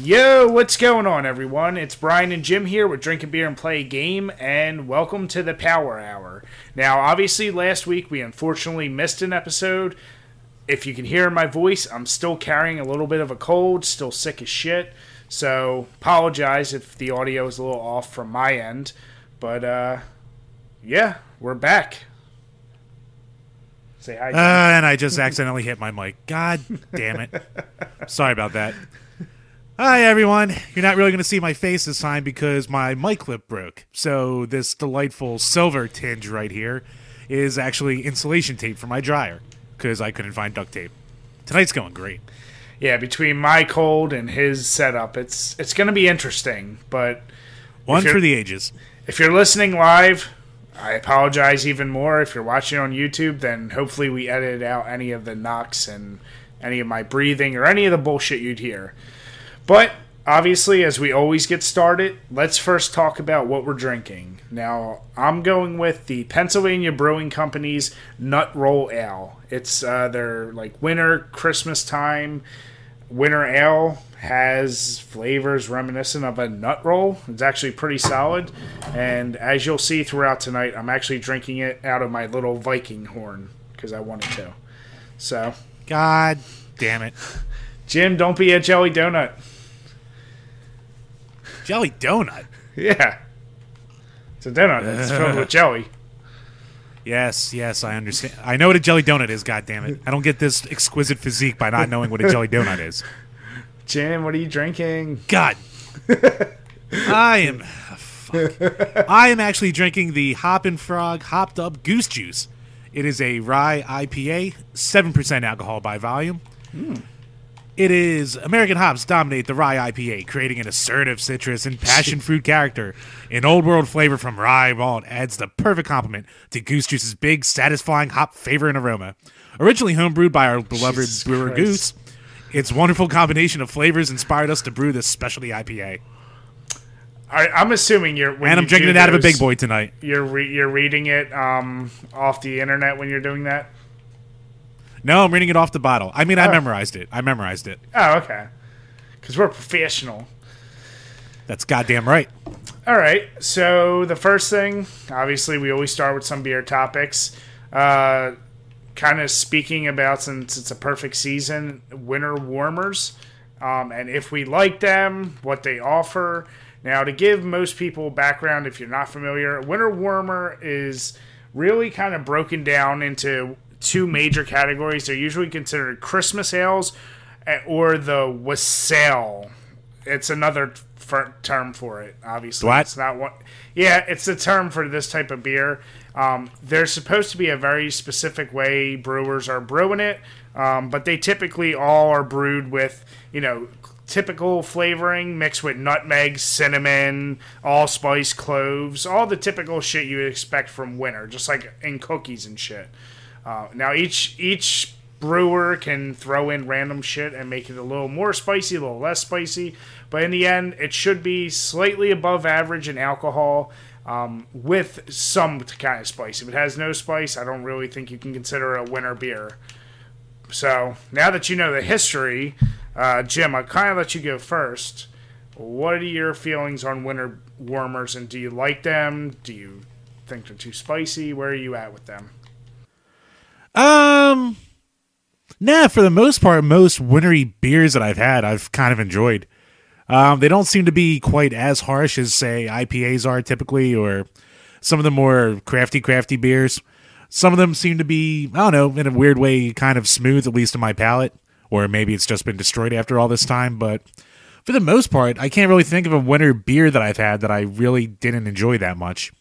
Yo, what's going on, everyone? It's Brian and Jim here with Drink a Beer and Play a Game, and welcome to the Power Hour. Now, obviously, last week we unfortunately missed an episode. If you can hear my voice, I'm still carrying a little bit of a cold, still sick as shit. So, apologize if the audio is a little off from my end. But, uh, yeah, we're back. Say hi. Uh, and I just accidentally hit my mic. God damn it. Sorry about that. Hi, everyone. You're not really going to see my face this time because my mic clip broke. So, this delightful silver tinge right here is actually insulation tape for my dryer because I couldn't find duct tape. Tonight's going great. yeah, between my cold and his setup, it's it's going to be interesting. But One for the ages. if you're listening live, I apologize even more. If you're watching on YouTube, then hopefully we edited out any of the knocks and any of my breathing or any of the bullshit you'd hear. But obviously, as we always get started, let's first talk about what we're drinking. Now, I'm going with the Pennsylvania Brewing Company's Nut Roll Ale. It's uh, their like winter Christmas time winter ale has flavors reminiscent of a nut roll. It's actually pretty solid, and as you'll see throughout tonight, I'm actually drinking it out of my little Viking horn because I wanted to. So, God damn it. Jim, don't be a jelly donut. Jelly donut. Yeah, it's a donut It's filled with jelly. Yes, yes, I understand. I know what a jelly donut is, God damn it. I don't get this exquisite physique by not knowing what a jelly donut is. Jim, what are you drinking? God. I am. Ah, fuck. I am actually drinking the Hop and Frog Hopped Up Goose Juice. It is a rye IPA, 7% alcohol by volume. Hmm. It is American hops dominate the rye IPA, creating an assertive citrus and passion fruit character. An old world flavor from rye malt adds the perfect complement to Goose Juice's big, satisfying hop flavor and aroma. Originally homebrewed by our beloved Jesus brewer Christ. Goose, its wonderful combination of flavors inspired us to brew this specialty IPA. All right, I'm assuming you're. when And I'm you drinking do it out of a those, big boy tonight. You're re- you're reading it um, off the internet when you're doing that. No, I'm reading it off the bottle. I mean, I memorized it. I memorized it. Oh, okay. Because we're professional. That's goddamn right. All right. So the first thing, obviously, we always start with some beer topics. Uh, kind of speaking about since it's a perfect season, winter warmers, um, and if we like them, what they offer. Now, to give most people background, if you're not familiar, winter warmer is really kind of broken down into two major categories. They're usually considered Christmas ales eh, or the wassail. It's another f- term for it. Obviously, What? it's not what. Yeah, it's the term for this type of beer. Um, there's supposed to be a very specific way brewers are brewing it, um, but they typically all are brewed with you know typical flavoring mixed with nutmeg, cinnamon, allspice, cloves, all the typical shit you would expect from winter, just like in cookies and shit. Uh, now each each brewer can throw in random shit and make it a little more spicy, a little less spicy, but in the end, it should be slightly above average in alcohol. Um, with some kind of spice. If it has no spice, I don't really think you can consider it a winter beer. So now that you know the history, uh, Jim, I'll kind of let you go first. What are your feelings on winter warmers, and do you like them? Do you think they're too spicy? Where are you at with them? Um, nah. For the most part, most wintry beers that I've had, I've kind of enjoyed. Um, they don't seem to be quite as harsh as say IPAs are typically, or some of the more crafty, crafty beers. Some of them seem to be, I don't know, in a weird way, kind of smooth, at least in my palate. Or maybe it's just been destroyed after all this time. But for the most part, I can't really think of a winter beer that I've had that I really didn't enjoy that much.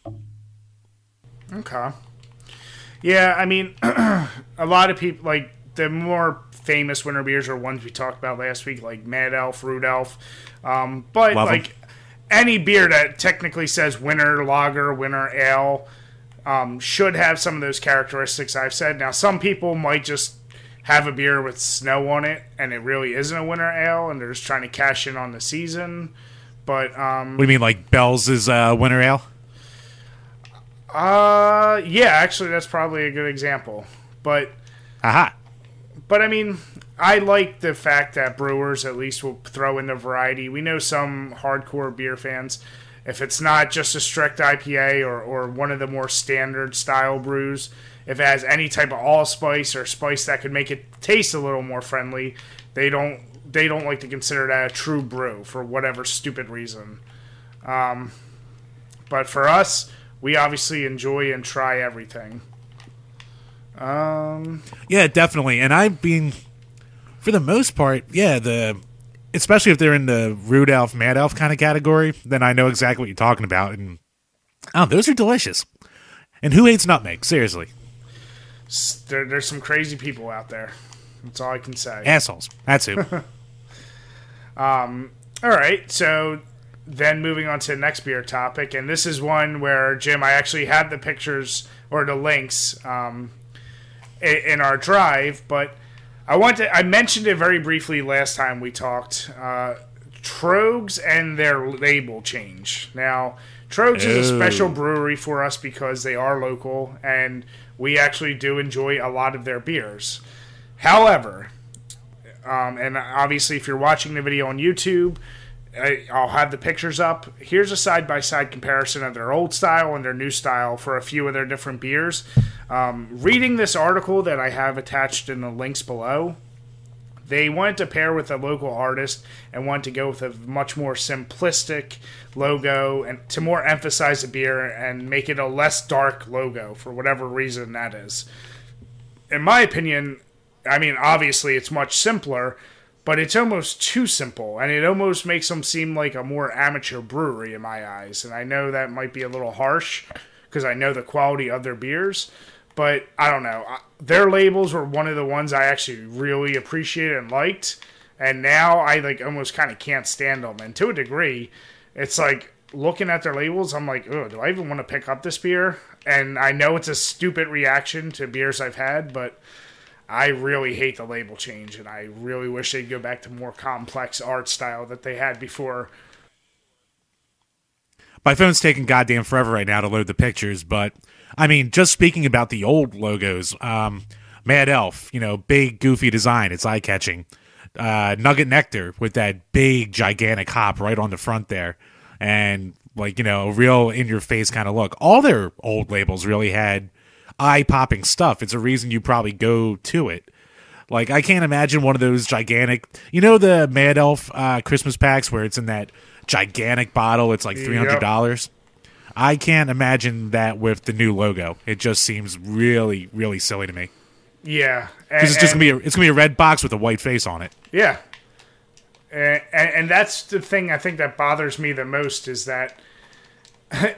Okay. Yeah, I mean, a lot of people like the more famous winter beers are ones we talked about last week, like Mad Elf, Elf. Um, but Love 'em. like any beer that technically says winter lager, winter ale, um, should have some of those characteristics I've said. Now, some people might just have a beer with snow on it, and it really isn't a winter ale, and they're just trying to cash in on the season. But um, What do you mean, like Bell's is uh, winter ale? Uh, yeah, actually, that's probably a good example. But Aha. But I mean, I like the fact that brewers at least will throw in the variety. We know some hardcore beer fans, if it's not just a strict IPA or, or one of the more standard style brews, if it has any type of allspice or spice that could make it taste a little more friendly, they don't they don't like to consider that a true brew for whatever stupid reason. Um, but for us, we obviously enjoy and try everything. Um, Yeah, definitely. And I've been, for the most part, yeah, the especially if they're in the rude elf, mad elf kind of category, then I know exactly what you're talking about. And oh, those are delicious. And who hates nutmeg? Seriously, there, there's some crazy people out there. That's all I can say. assholes. That's who. um. All right, so then moving on to the next beer topic, and this is one where Jim, I actually had the pictures or the links um, in our drive, but I want to. I mentioned it very briefly last time we talked. Uh, Trogs and their label change. Now, Trogs is a special brewery for us because they are local, and we actually do enjoy a lot of their beers. However, um, and obviously, if you're watching the video on YouTube, I'll have the pictures up. Here's a side by side comparison of their old style and their new style for a few of their different beers. Um, reading this article that I have attached in the links below, they wanted to pair with a local artist and wanted to go with a much more simplistic logo and to more emphasize the beer and make it a less dark logo for whatever reason that is. In my opinion, I mean, obviously it's much simpler, but it's almost too simple, and it almost makes them seem like a more amateur brewery in my eyes. And I know that might be a little harsh because I know the quality of their beers, but I don't know. Their labels were one of the ones I actually really appreciated and liked, and now I like almost kind of can't stand them. And to a degree, it's like looking at their labels, I'm like, oh, do I even want to pick up this beer? And I know it's a stupid reaction to beers I've had, but I really hate the label change, and I really wish they'd go back to more complex art style that they had before. My phone's taking goddamn forever right now to load the pictures, but I mean, just speaking about the old logos, um, Mad Elf, you know, big goofy design, it's eye catching. Uh, Nugget Nectar with that big gigantic hop right on the front there, and like you know, a real in your face kind of look. All their old labels really had eye popping stuff. It's a reason you probably go to it. Like I can't imagine one of those gigantic, you know, the Mad Elf uh, Christmas packs where it's in that gigantic bottle. It's like three hundred dollars. I can't imagine that with the new logo. It just seems really, really silly to me. Yeah, Because it's just gonna be a, it's gonna be a red box with a white face on it. Yeah. And, and that's the thing I think that bothers me the most is that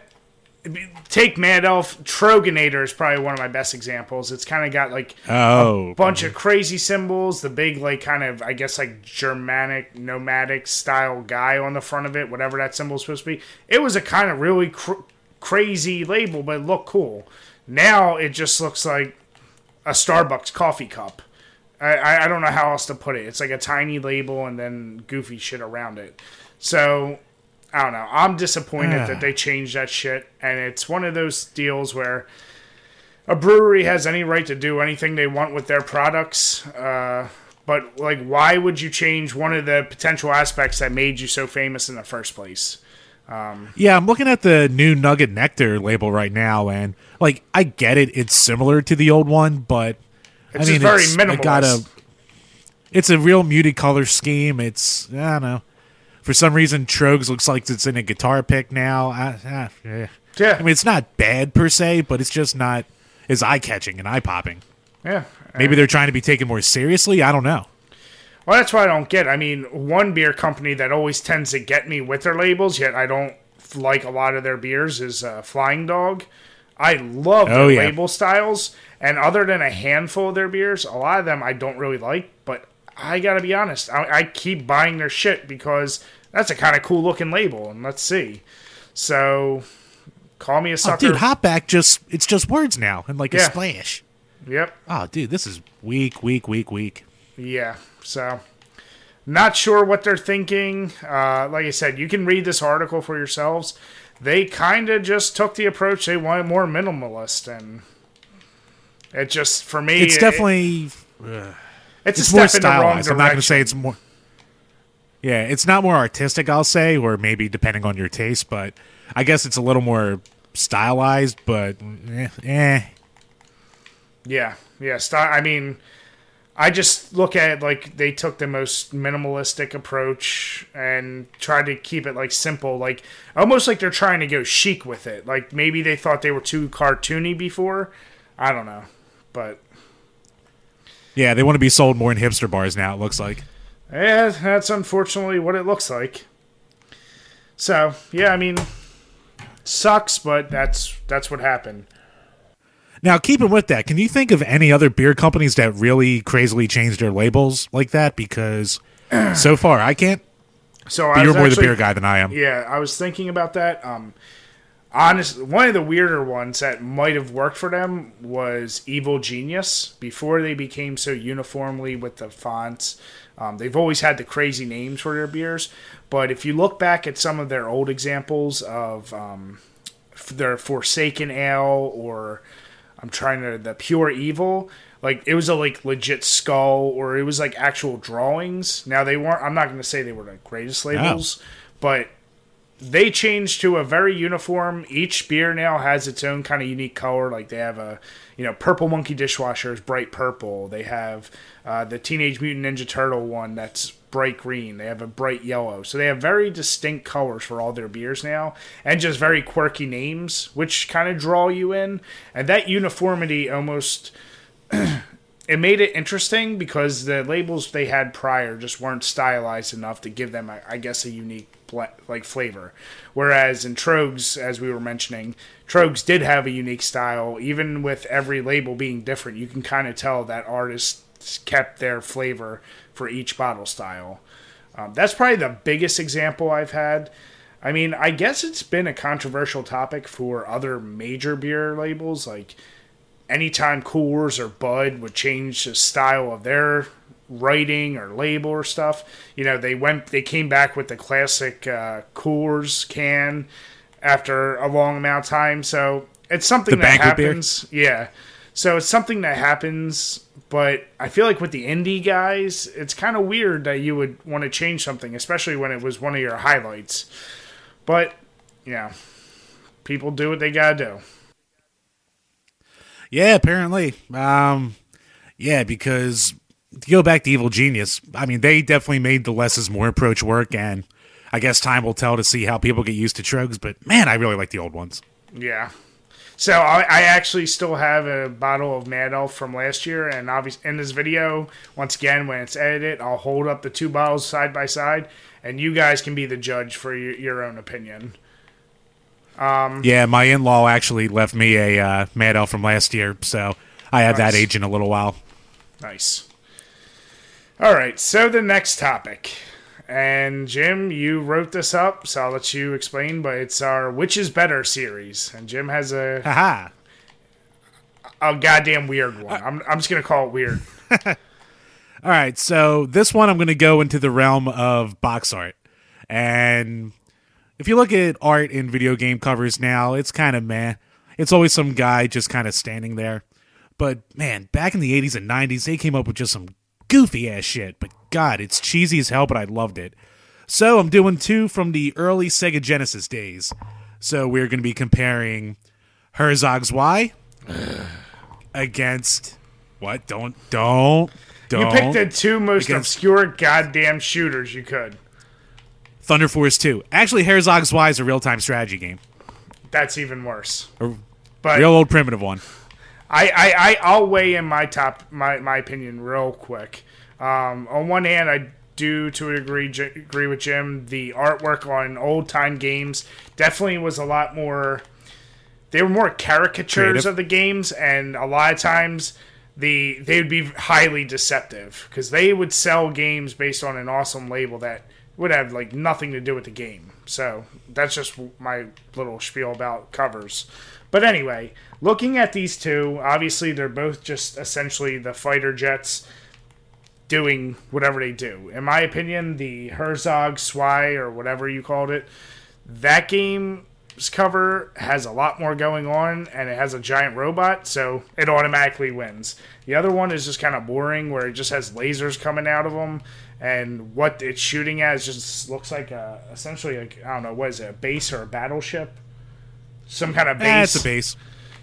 take Mad Elf Troganator is probably one of my best examples. It's kind of got like Oh, a bunch of crazy symbols, the big like kind of I guess like Germanic nomadic style guy on the front of it, whatever that symbol is supposed to be. It was a kind of really cr- crazy label, but it looked cool. Now it just looks like a Starbucks coffee cup. I, I don't know how else to put it. It's like a tiny label and then goofy shit around it. So I don't know. I'm disappointed that they changed that shit, and it's one of those deals where a brewery has any right to do anything they want with their products. Uh, but like, why would you change one of the potential aspects that made you so famous in the first place? Yeah, I'm looking at the new Nugget Nectar label right now, and like I get it, it's similar to the old one, but It's I mean, very it's, minimalist. it got a, it's a real muted color scheme. It's I don't know. For some reason, Trogs looks like it's in a guitar pick now. I, ah, yeah. yeah, I mean, it's not bad per se, but it's just not as eye catching and eye popping. yeah. Maybe they're trying to be taken more seriously. I don't know. Well, that's what I don't get. I mean, one beer company that always tends to get me with their labels, yet I don't like a lot of their beers, is uh, Flying Dog. I love their Oh, yeah. label styles, and other than a handful of their beers, a lot of them I don't really like. But I gotta be honest, I, I keep buying their shit because that's a kind of cool looking label, and let's see. So, call me a Oh, sucker. dude, Hopback just it's just words now and like a splash. yep. Oh, dude, this is weak, weak, weak, weak. Yeah, so not sure what they're thinking. Uh, like I said, you can read this article for yourselves. They kind of just took the approach they wanted more minimalist, and it just for me, It's it- definitely. ugh. It's, it's a more step in the wrong stylized. I'm not going to say it's more. Yeah, it's not more artistic. I'll say, or maybe depending on your taste, but I guess it's a little more stylized. But eh, eh. Yeah, yeah. Sty- I mean, I just look at it like they took the most minimalistic approach and tried to keep it like simple, like almost like they're trying to go chic with it. Like maybe they thought they were too cartoony before. I don't know, but yeah, they want to be sold more in hipster bars now. It looks like. yeah, that's unfortunately what it looks like. So yeah, I mean, sucks, but that's that's what happened. Now, keeping with that, can you think of any other beer companies that really crazily changed their labels like that? Because so far, I can't. So I you're more the beer guy than I am. Yeah, I was thinking about that. Um, honest, one of the weirder ones that might have worked for them was Evil Genius before they became so uniformly with the fonts. Um, they've always had the crazy names for their beers, but if you look back at some of their old examples of um, their Forsaken Ale or I'm trying to the Pure Evil. Like it was a like legit skull, or it was like actual drawings. Now they weren't. I'm not going to say they were the greatest labels, but they changed to a very uniform. Each beer now has its own kind of unique color. Like they have a, you know, Purple Monkey dishwasher is bright purple. They have uh, the Teenage Mutant Ninja Turtle one that's bright green. They have a bright yellow. So they have very distinct colors for all their beers now, and just very quirky names, which kind of draw you in. And that uniformity almost it made it interesting because the labels they had prior just weren't stylized enough to give them, I guess, a unique like flavor. Whereas in Trogs, as we were mentioning, Trogs did have a unique style. Even with every label being different, you can kind of tell that artists kept their flavor for each bottle style. Um, that's probably the biggest example I've had. I mean, I guess it's been a controversial topic for other major beer labels, like anytime Coors or Bud would change the style of their writing or label or stuff, you know, they went, they came back with the classic uh, Coors can after a long amount of time. So it's something The that banquet beer? happens. Yeah. So it's something that happens, but I feel like with the indie guys, it's kind of weird that you would want to change something, especially when it was one of your highlights. But, yeah, people do what they gotta do. Yeah, apparently. Um, yeah, because to go back to Evil Genius, I mean, they definitely made the less is more approach work, and I guess time will tell to see how people get used to Trogs. But man, I really like the old ones. Yeah. So I, I actually still have a bottle of Mad Elf from last year, and obviously in this video, once again, when it's edited, I'll hold up the two bottles side by side, and you guys can be the judge for your, your own opinion. Yeah, my in law actually left me a uh, Mad Elf from last year, so I that Nice. age in a little while. Nice. All right, so the next topic. And Jim, you wrote this up, so I'll let you explain, but it's our Which is Better series. And Jim has a, Haha. a goddamn weird one. I'm, I'm just going to call it weird. All right, so this one I'm going to go into the realm of box art. And if you look at art in video game covers now, it's kind of meh. It's always some guy just kind of standing there. But man, back in the 80s and 90s, they came up with just some goofy ass shit. But god, it's cheesy as hell, but I loved it. So I'm doing two from the early Sega Genesis days. So we're going to be comparing Herzog Zwei against what? Don't don't don't. You picked the two most Against- obscure goddamn shooters you could. Thunder Force 2. Actually, Herzog Zwei is a real time strategy game. That's even worse. A But real old primitive one. I, I, I I'll weigh in my top my, my opinion real quick. Um, on one hand, I do to a degree j- agree with Jim. The artwork on old time games definitely was a lot more. They were more caricatures Creative. of the games, and a lot of times the they would be highly deceptive because they would sell games based on an awesome label that would have like nothing to do with the game. So that's just my little spiel about covers. But anyway, looking at these two, obviously they're both just essentially the fighter jets doing whatever they do. In my opinion, the Herzog Zwei or whatever you called it, that game cover has a lot more going on and it has a giant robot, so it automatically wins. The other one is just kind of boring, where it just has lasers coming out of them, and what it's shooting at just looks like a, essentially like I don't know what is it, a base or a battleship, some kind of base. Eh, it's a base.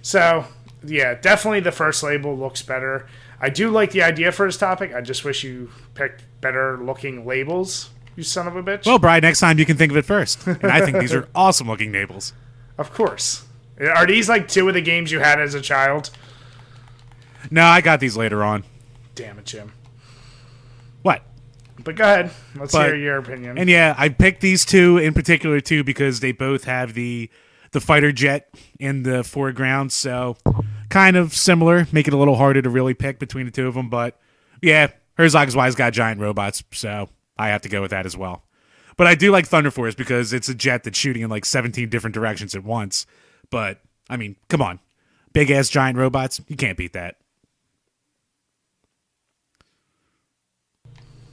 So yeah, definitely the first label looks better. I do like the idea for this topic. I just wish you picked better looking labels. You son of a bitch. Well, Brian, next time you can think of it first. And I think these are awesome looking labels. of course. Are these like two of the games you had as a child? No, I got these later on. Damn it, Jim. What? But go ahead. Let's But- hear your opinion. And yeah, I picked these two in particular too because they both have the the fighter jet in the foreground, so kind of similar. Make it a little harder to really pick between the two of them, but yeah, Herzog Zwei's got giant robots, so I have to go with that as well. But I do like Thunder Force because it's a jet that's shooting in like 17 different directions at once. But I mean, come on, big ass giant robots, you can't beat that.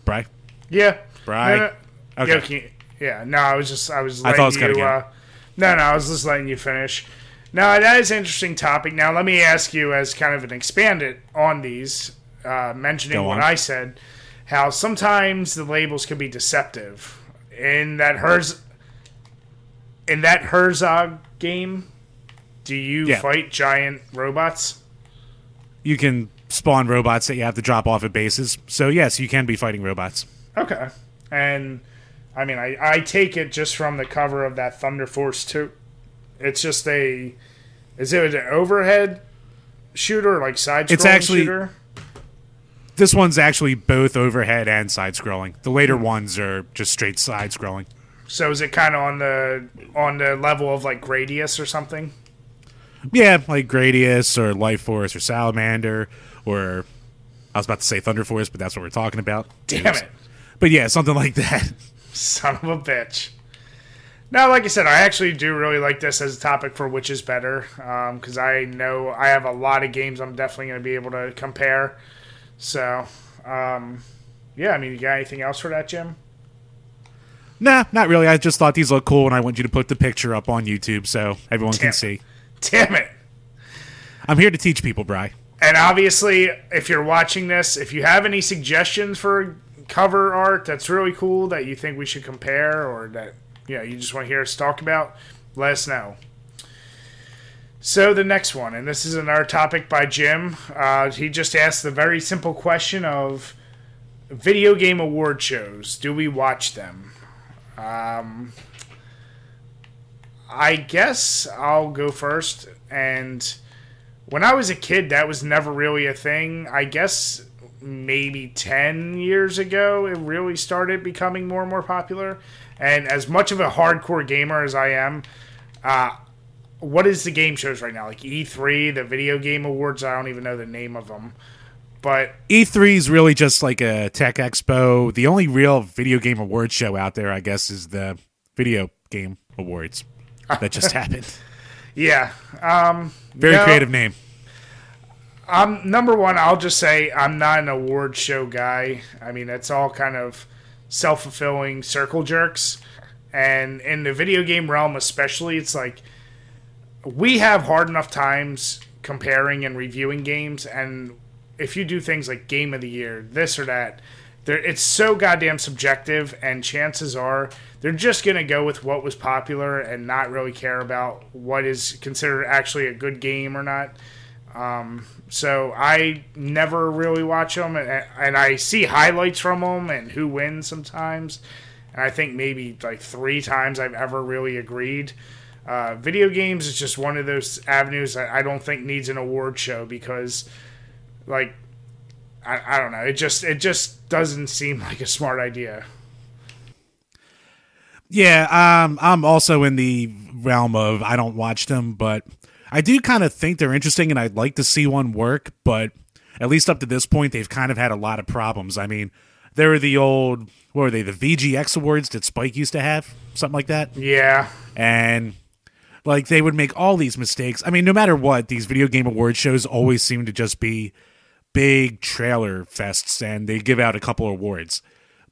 Bry, yeah. No. Okay. Yeah, yeah, no, I was just I was I thought it was you uh, No, no, I was just letting you finish. Now that is an interesting topic. Now let me ask you as kind of an expanded on these, uh, mentioning what. I said, how sometimes the labels can be deceptive. In that Herz in that Herzog game, do you Yeah. fight giant robots? you can spawn robots that you have to drop off at bases. So yes, you can be fighting robots. Okay. And I mean, I, I take it just from the cover of that Thunder Force 2. It's just a. Is it an overhead shooter, like side scrolling It's actually- shooter? This one's actually both overhead and side scrolling. The later hmm. ones are just straight side scrolling. So is it kind of on the on the level of like Gradius or something? Yeah, like Gradius or Life Force or Salamander or I was about to say Thunder Force, but that's what we're talking about. Damn Oops. it. But yeah, something like that. Son of a bitch. Now, like I said, I actually do really like this as a topic for which is better, because I know I have a lot of games I'm definitely going to be able to compare. So, um, yeah, I mean, you got anything else for that, Jim? Nah, not really. I just thought these look cool and I want you to put the picture up on YouTube so everyone Damn. can see. Damn it. I'm here to teach people, Bry. And obviously, if you're watching this, if you have any suggestions for cover art that's really cool that you think we should compare or that you you just want to hear us talk about, let us know. So the next one, and this is another topic by Jim. Uh, he just asked the very simple question of video game award shows. Do we watch them? Um, I guess I'll go first. And when I was a kid, that was never really a thing. I guess maybe 10 years ago, it really started becoming more and more popular. And as much of a hardcore gamer as I am, uh, what is the game shows right now? Like E3, the Video Game Awards, I don't even know the name of them. But E3 E is really just like a tech expo. The only real video game award show out there, I guess, is the Video Game Awards that just happened. yeah, um, Very No. creative name. I'm number one. I'll just say I'm not an award show guy. I mean, it's all kind of self fulfilling circle jerks, and in the video game realm, especially, it's like we have hard enough times comparing and reviewing games, and if you do things like game of the year, this or that, it's so goddamn subjective, and chances are they're just gonna go with what was popular and not really care about what is considered actually a good game or not. Um, so I never really watch them, and, and I see highlights from them and who wins sometimes. And I think maybe like three times I've ever really agreed. Uh, video games is just one of those avenues I don't think needs an award show because, like, I, I don't know, it just it just doesn't seem like a smart idea. Yeah, um, I'm also in the realm of I don't watch them, but I do kind of think they're interesting and I'd like to see one work, but at least up to this point, they've kind of had a lot of problems. I mean, there were the old, what were they, the VGX awards that Spike used to have? Something like that. Yeah, and like they would make all these mistakes. I mean, no matter what, these video game award shows always seem to just be big trailer fests, and they give out a couple awards,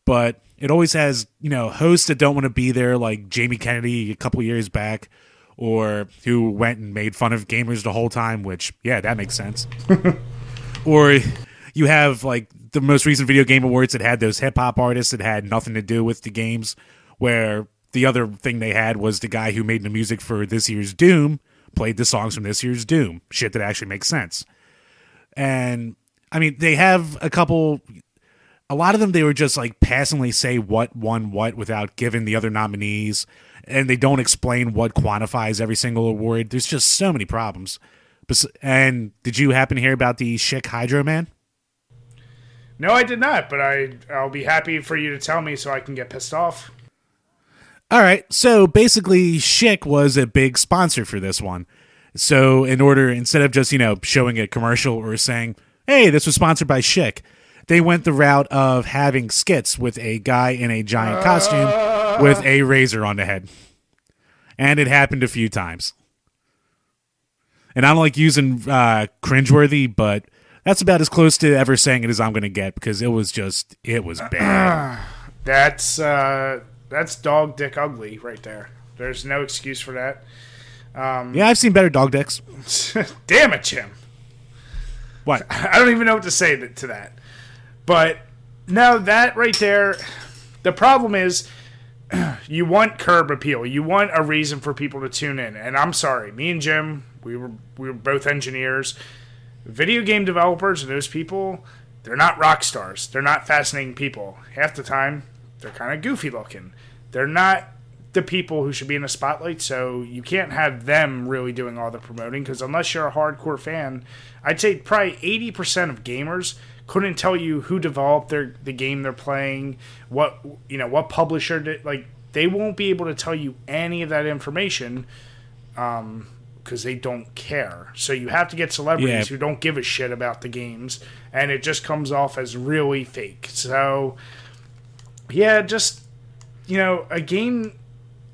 but it always has you know hosts that don't want to be there, like Jamie Kennedy a couple years back, or who went and made fun of gamers the whole time, which, yeah, that makes sense. or you have like the most recent video game awards that had those hip hop artists that had nothing to do with the games, where the other thing they had was the guy who made the music for this year's Doom played the songs from this year's Doom. Shit that actually makes sense. And I mean, they have a couple. A lot of them, they were just like passingly say what won what without giving the other nominees, and they don't explain what quantifies every single award. There's just so many problems. And did you happen to hear about the Schick Hydro Man? No, I did not, but I I'll be happy for you to tell me so I can get pissed off. All right. So basically, Schick was a big sponsor for this one. So in order, instead of just you know showing a commercial or saying, "Hey, this was sponsored by Schick," they went the route of having skits with a guy in a giant costume with a razor on the head, and it happened a few times. And I don't like using uh, cringeworthy, but that's about as close to ever saying it as I'm going to get because it was just it was bad. that's uh, that's dog dick ugly right there. There's no excuse for that. Um, yeah, I've seen better dog dicks. damn it, Jim. What? I don't even know what to say to that. But now that right there, the problem is you want curb appeal. You want a reason for people to tune in. And I'm sorry, me and Jim, we were we were both engineers. Video game developers and those people, they're not rock stars. They're not fascinating people. Half the time, they're kind of goofy looking. They're not the people who should be in the spotlight, so you can't have them really doing all the promoting because unless you're a hardcore fan, I'd say probably 80% of gamers couldn't tell you who developed their the game they're playing, what you know, what publisher did like they won't be able to tell you any of that information um because they don't care. So you have to get celebrities yeah. who don't give a shit about the games and it just comes off as really fake. So yeah, just you know, a game.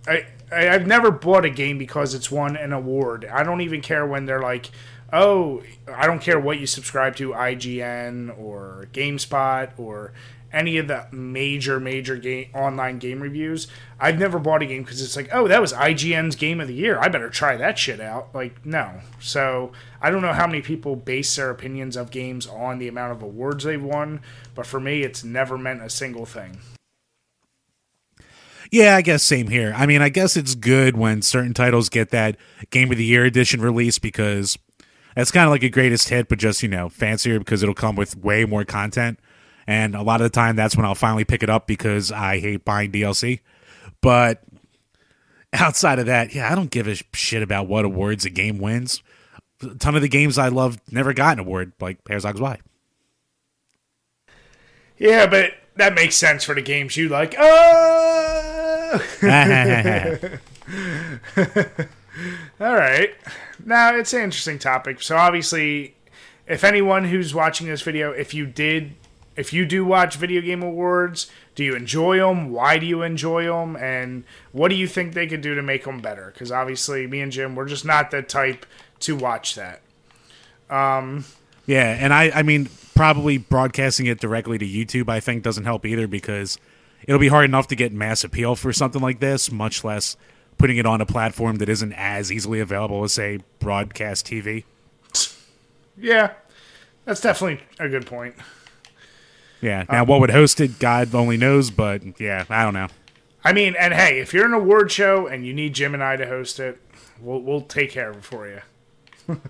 I, I I've never bought a game because it's won an award. I don't even care when they're like, oh, I don't care what you subscribe to, IGN or GameSpot or any of the major major game online game reviews. I've never bought a game because it's like, oh, that was IGN's game of the year. I better try that shit out. Like, no. So I don't know how many people base their opinions of games on the amount of awards they've won, but for me, it's never meant a single thing. Yeah, I guess same here. I mean, I guess it's good when certain titles get that Game of the Year edition release because that's kind of like a greatest hit, but just, you know, fancier because it'll come with way more content. And a lot of the time, that's when I'll finally pick it up because I hate buying DLC. But outside of that, yeah, I don't give a shit about what awards a game wins. A ton of the games I love never got an award, like Herzog Zwei. Yeah, but that makes sense for the games you like. Oh! All right. Now, it's an interesting topic. So, obviously, if anyone who's watching this video, if you did, if you do watch video game awards, do you enjoy them? Why do you enjoy them? And what do you think they could do to make them better? Because obviously, me and Jim, we're just not the type to watch that. Um, yeah, and I, I mean, probably broadcasting it directly to YouTube, I think, doesn't help either because it'll be hard enough to get mass appeal for something like this, much less putting it on a platform that isn't as easily available as say broadcast TV. Yeah, that's definitely a good point. Yeah. Now, um, what would host it, God only knows, but yeah, I don't know. I mean, and hey, if you're an award show and you need Jim and I to host it, we'll we'll take care of it for you.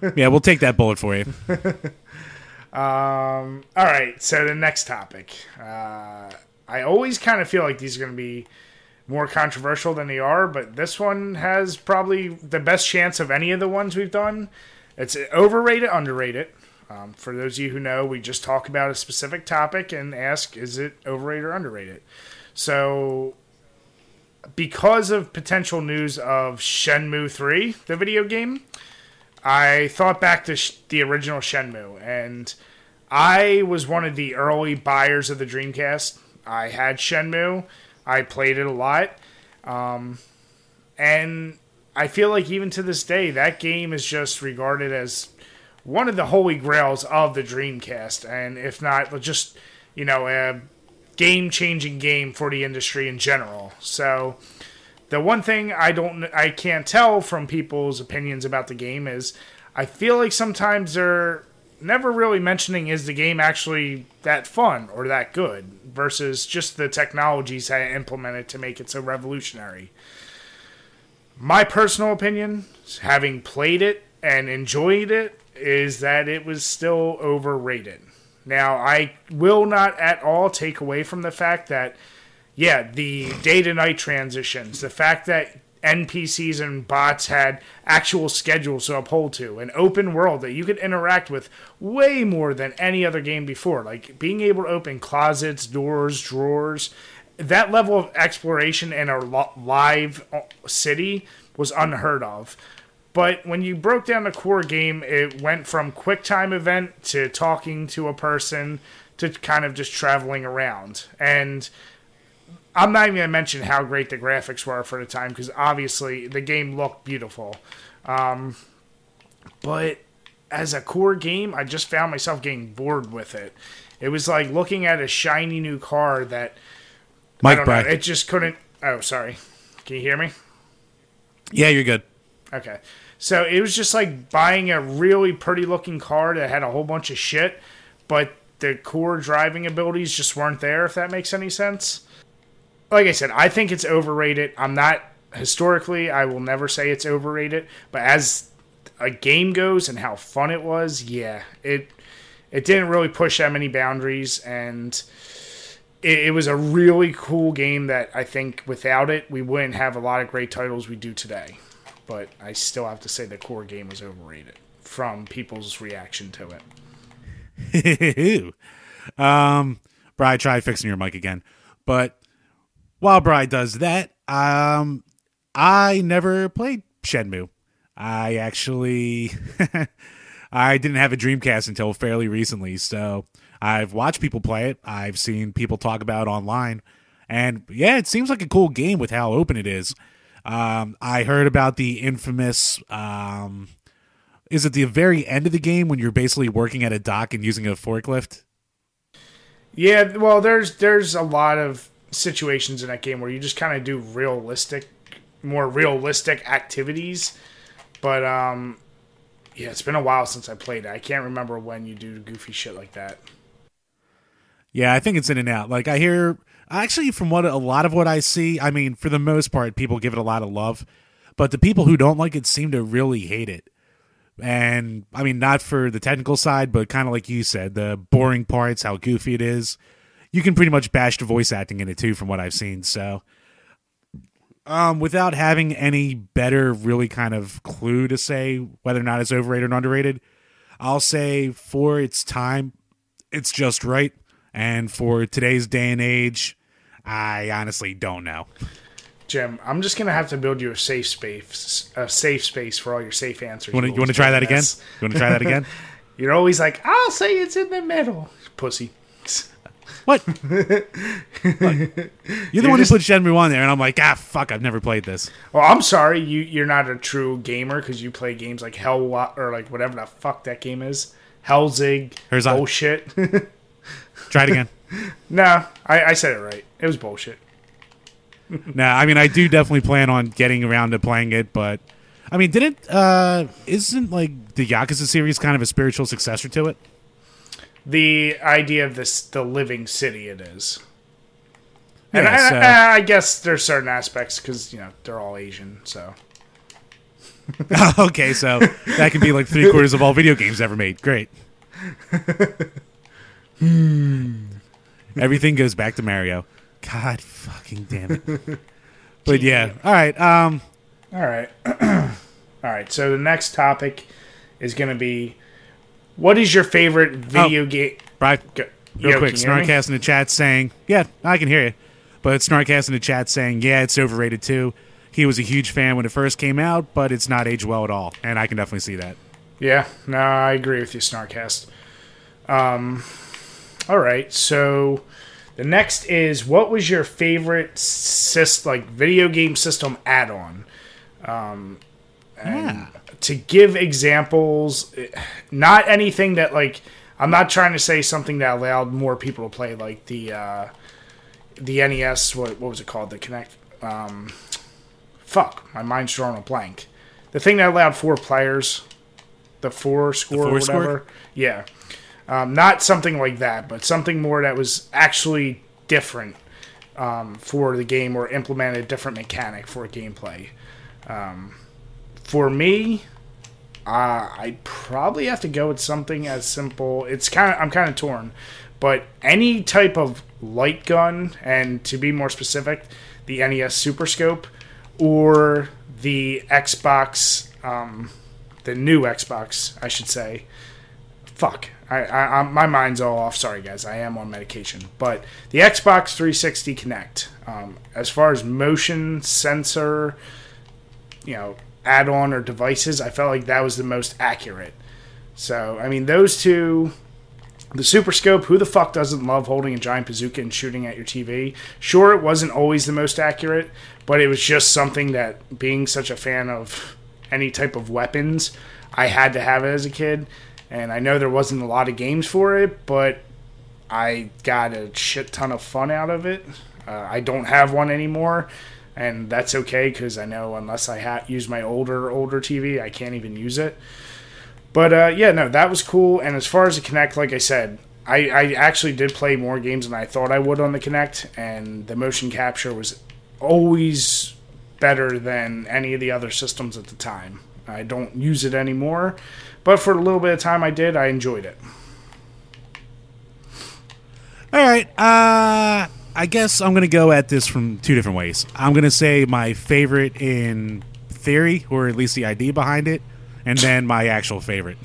yeah, we'll take that bullet for you. um. All right. So the next topic. Uh, I always kind of feel like these are going to be more controversial than they are, but this one has probably the best chance of any of the ones we've done. It's overrated, underrated. Um, for those of you who know, we just talk about a specific topic and ask, is it overrated or underrated? So, because of potential news of Shenmue 3, the video game, I thought back to sh- the original Shenmue, and I was one of the early buyers of the Dreamcast. I had Shenmue. I played it a lot. Um, and I feel like even to this day, that game is just regarded as one of the holy grails of the Dreamcast. And if not, just, you know, a game changing game for the industry in general. So the one thing I don't, I can't tell from people's opinions about the game is, I feel like sometimes they're never really mentioning is the game actually that fun or that good versus just the technologies I implemented to make it so revolutionary. My personal opinion, having played it and enjoyed it, is that it was still overrated. Now, I will not at all take away from the fact that, yeah, the day to night transitions, the fact that NPCs and bots had actual schedules to uphold to, an open world that you could interact with way more than any other game before. Like being able to open closets, doors, drawers, that level of exploration in a live uh, city was unheard of. But when you broke down the core game, it went from quick time event to talking to a person to kind of just traveling around. And I'm not even going to mention how great the graphics were for the time because obviously the game looked beautiful. Um, but as a core game, I just found myself getting bored with it. It was like looking at a shiny new car that Mike Know, it just couldn't. Oh, sorry. Can you hear me? Yeah, you're good. Okay. So it was just like buying a really pretty looking car that had a whole bunch of shit, but the core driving abilities just weren't there, if that makes any sense. Like I said, I think it's overrated. I'm not historically, I will never say it's overrated, but as a game goes and how fun it was, yeah, it it didn't really push that many boundaries and it, it was a really cool game that I think without it we wouldn't have a lot of great titles we do today but I still have to say the core game was overrated from people's reaction to it. um, Bry, try fixing your mic again. But while Bry does that, um, I never played Shenmue. I actually, I didn't have a Dreamcast until fairly recently, so I've watched people play it. I've seen people talk about it online, and yeah, it seems like a cool game with how open it is. Um, I heard about the infamous. Um, is it the very end of the game when you're basically working at a dock and using a forklift? Yeah, well, there's there's a lot of situations in that game where you just kind of do realistic, more realistic activities. But um, yeah, it's been a while since I played it. I can't remember when you do goofy shit like that. Yeah, I think it's in and out. Like I hear Actually, from what a lot of what I see, I mean, for the most part, people give it a lot of love, but the people who don't like it seem to really hate it. And I mean, not for the technical side, but kind of like you said, the boring parts, how goofy it is. You can pretty much bash the voice acting in it too, from what I've seen. So, um, without having any better, really kind of clue to say whether or not it's overrated or underrated, I'll say for its time, it's just right. And for today's day and age, I honestly don't know. Jim, I'm just gonna have to build you a safe space, a safe space for all your safe answers. You want to try that again? You want to try that again? You're always like, I'll say it's in the middle, pussy. What? You're the one just, who put Shenmue on there, and I'm like, ah, fuck, I've never played this. Well, I'm sorry, you you're not a true gamer because you play games like Hell or like whatever the fuck that game is, Hellzig, Here's bullshit. Try it again. no, I, I said it right. It was bullshit. nah, I mean, I do definitely plan on getting around to playing it, but I mean, didn't uh, isn't like the Yakuza series kind of a spiritual successor to it? The idea of this, the living city, it is. And yeah, I, so. I, I, guess there's certain aspects because you know they're all Asian, so. okay, so that can be like three quarters of all video games ever made. Great. Hmm. Everything goes back to Mario. God fucking damn it. but yeah. All right. Um all right. all right. So the next topic is going to be what is your favorite video oh, game? Right. Real Yo, quick, Snarkcast in the chat saying, "Yeah, I can hear you." But Snarkcast in the chat saying, "Yeah, it's overrated too." He was a huge fan when it first came out, but it's not aged well at all, and I can definitely see that. Yeah, no, I agree with you, Snarkcast. Um, all right, so the next is what was your favorite syst- like video game system add-on? Um, yeah. To give examples, not anything that like I'm not trying to say something that allowed more people to play, like the uh, the NES. What what was it called? The Connect. Um, fuck, my mind's drawing a blank. The thing that allowed four players, the four score four or whatever. score? Yeah, um, not something like that, but something more that was actually different um, for the game or implemented a different mechanic for gameplay. Um, for me, uh, I probably have to go with something as simple. It's kind of I'm kind of torn, but any type of light gun, and to be more specific, the NES Super Scope or the Xbox, um, the new Xbox, I should say. Fuck, I, I, I'm, my mind's all off. Sorry, guys, I am on medication. But the Xbox 360 Kinect, um, as far as motion sensor, you know, add-on or devices, I felt like that was the most accurate. So, I mean, those two, the Super Scope, who the fuck doesn't love holding a giant bazooka and shooting at your TV? Sure, it wasn't always the most accurate, but it was just something that, being such a fan of any type of weapons, I had to have it as a kid. And I know there wasn't a lot of games for it, but I got a shit ton of fun out of it. Uh, I don't have one anymore, and that's okay because I know unless I ha- use my older older TV, I can't even use it. But uh, yeah, no, that was cool. And as far as the Kinect, like I said, I, I actually did play more games than I thought I would on the Kinect, and the motion capture was always better than any of the other systems at the time. I don't use it anymore, but for a little bit of time I did, I enjoyed it. All right. Uh, I guess I'm going to go at this from two different ways. I'm going to say my favorite in theory, or at least the idea behind it, and then my actual favorite.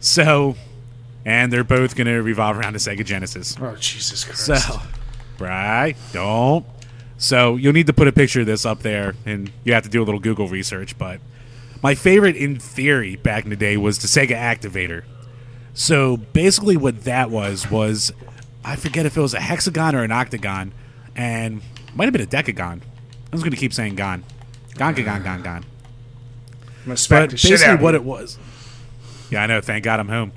So, and they're both going to revolve around the Sega Genesis. Oh Jesus Christ! So, right, don't. So you'll need to put a picture of this up there, and you have to do a little Google research. But my favorite, in theory, back in the day was the Sega Activator. So basically, what that was was I forget if it was a hexagon or an octagon, and might have been a decagon. I was going to keep saying gon, gon, gon, gon, gon. I'm gonna smack But basically, what it was. Yeah, I know. Thank God I'm home.